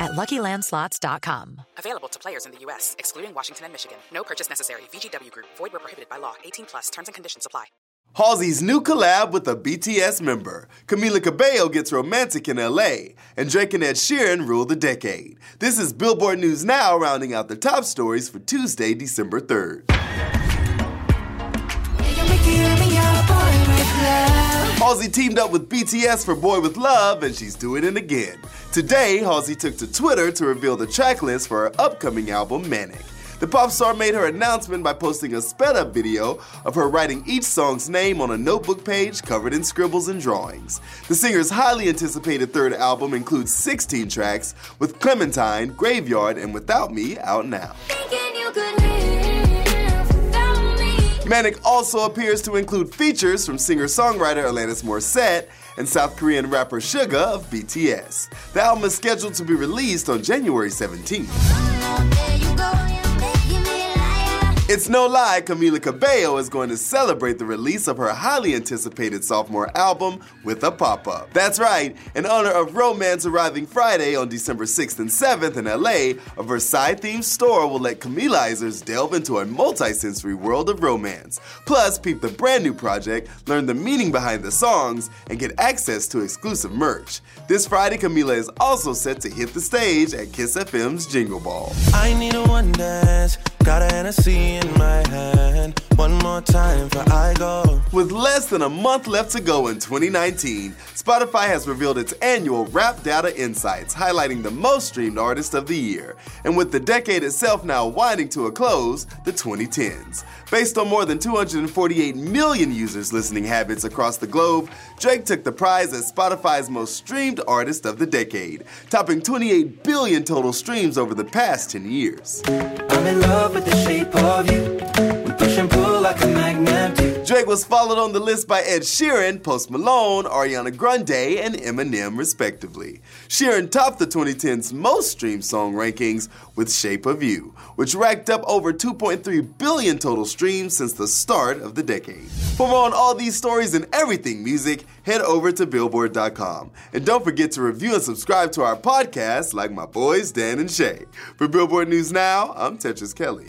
at LuckyLandSlots.com. Available to players in the U.S., excluding Washington and Michigan. No purchase necessary. VGW Group. Void where prohibited by law. 18 plus. Terms and conditions apply. Halsey's new collab with a BTS member. Camila Cabello gets romantic in LA, and Drake and Ed Sheeran rule the decade. This is Billboard News Now, rounding out the top stories for Tuesday, December 3rd. Halsey teamed up with BTS for Boy with Luv, and she's doing it again. Today, Halsey took to Twitter to reveal the tracklist for her upcoming album, Manic. The pop star made her announcement by posting a sped up video of her writing each song's name on a notebook page covered in scribbles and drawings. The singer's highly anticipated third album includes 16 tracks, with Clementine, Graveyard, and Without Me out now. Manic also appears to include features from singer songwriter Alanis Morissette and South Korean rapper Suga of BTS. The album is scheduled to be released on January 17th. It's no lie, Camila Cabello is going to celebrate the release of her highly anticipated sophomore album with a pop up. That's right, in honor of Romance arriving Friday on December 6th and 7th in LA, a Versailles themed store will let Camilizers delve into a multi sensory world of romance. Plus, peep the brand new project, learn the meaning behind the songs, and get access to exclusive merch. This Friday, Camila is also set to hit the stage at Kiss FM's Jingle Ball. I need a one dance. Got a Hennessy in my hand. One more time for I go. With less than a month left to go in 2019, Spotify has revealed its annual Wrapped Data Insights, highlighting the most streamed artists of the year. And with the decade itself now winding to a close, the 2010s. Based on more than 248 million users' listening habits across the globe, Drake took the prize as Spotify's most streamed artist of the decade, topping 28 billion total streams over the past 10 years. I'm in love with the shape of you. Push and pull like a magnet. Drake was followed on the list by Ed Sheeran, Post Malone, Ariana Grande, and Eminem, respectively. Sheeran topped the 2010's most streamed song rankings with Shape of You, which racked up over 2.3 billion total streams since the start of the decade. For more on all these stories and everything music, head over to Billboard.com. And don't forget to review and subscribe to our podcast like my boys Dan and Shay. For Billboard News Now, I'm Tetris Kelly.